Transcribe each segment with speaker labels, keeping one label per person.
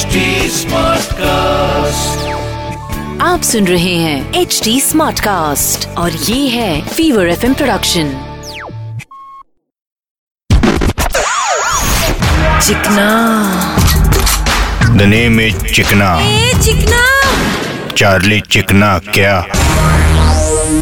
Speaker 1: HD cast
Speaker 2: आप सुन रहे हैं एच डी स्मार्ट कास्ट और ये है Fever FM production Chikna.
Speaker 3: The name is Chikna.
Speaker 2: ए चिकना।
Speaker 3: चार्ली चिकना क्या?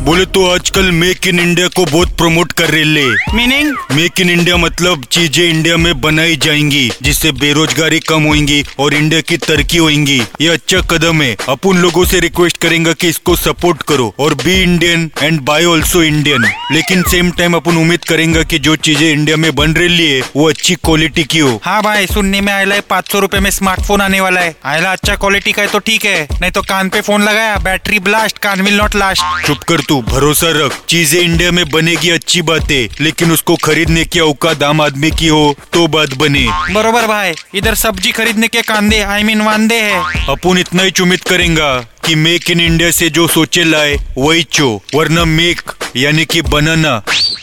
Speaker 3: बोले तो आजकल मेक इन इंडिया को बहुत प्रमोट कर रहे ले।
Speaker 4: मीनिंग
Speaker 3: मेक इन इंडिया मतलब चीज़ें इंडिया में बनाई जाएँगी जिससे बेरोजगारी कम होगी और इंडिया की तरक्की होगी ये अच्छा कदम है। अपन लोगों से रिक्वेस्ट करेंगे कि इसको सपोर्ट करो और be Indian and buy also Indian लेकिन सेम टाइम अपन उम्मीद करेंगे कि जो चीज़ें इंडिया में बन रही है वो अच्छी क्वालिटी की हो।
Speaker 4: हाँ भाई सुनने में आयला है पाँच सौ रूपए में स्मार्टफ़ोन आने वाला है। आयला अच्छा क्वालिटी का है तो ठीक है नहीं तो कान पे फ़ोन लगाया बैटरी ब्लास्ट कान विल नॉट लास्ट
Speaker 3: चुप कर तू। भरोसा रख। चीज़ें इंडिया में बनेगी अच्छी बात है लेकिन उसको खरीदने की औकात आम आदमी की हो तो बात बने।
Speaker 4: बरोबर भाई इधर सब्ज़ी खरीदने के कांदे आई मीन वांदे है।
Speaker 3: अपन इतना ही चुमित करेंगा कि मेक इन इंडिया से जो सोचे लाए वही चो वरना मेक यानी कि बनाना।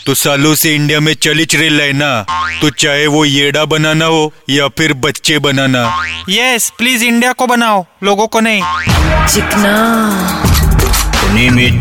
Speaker 3: तो सालों से इंडिया में चलिच रहे लाए ना तो चाहे वो येड़ा बनाना हो या फिर बच्चे बनाना।
Speaker 4: यस प्लीज़ इंडिया को बनाओ लोगों को नहीं।
Speaker 2: चिकना।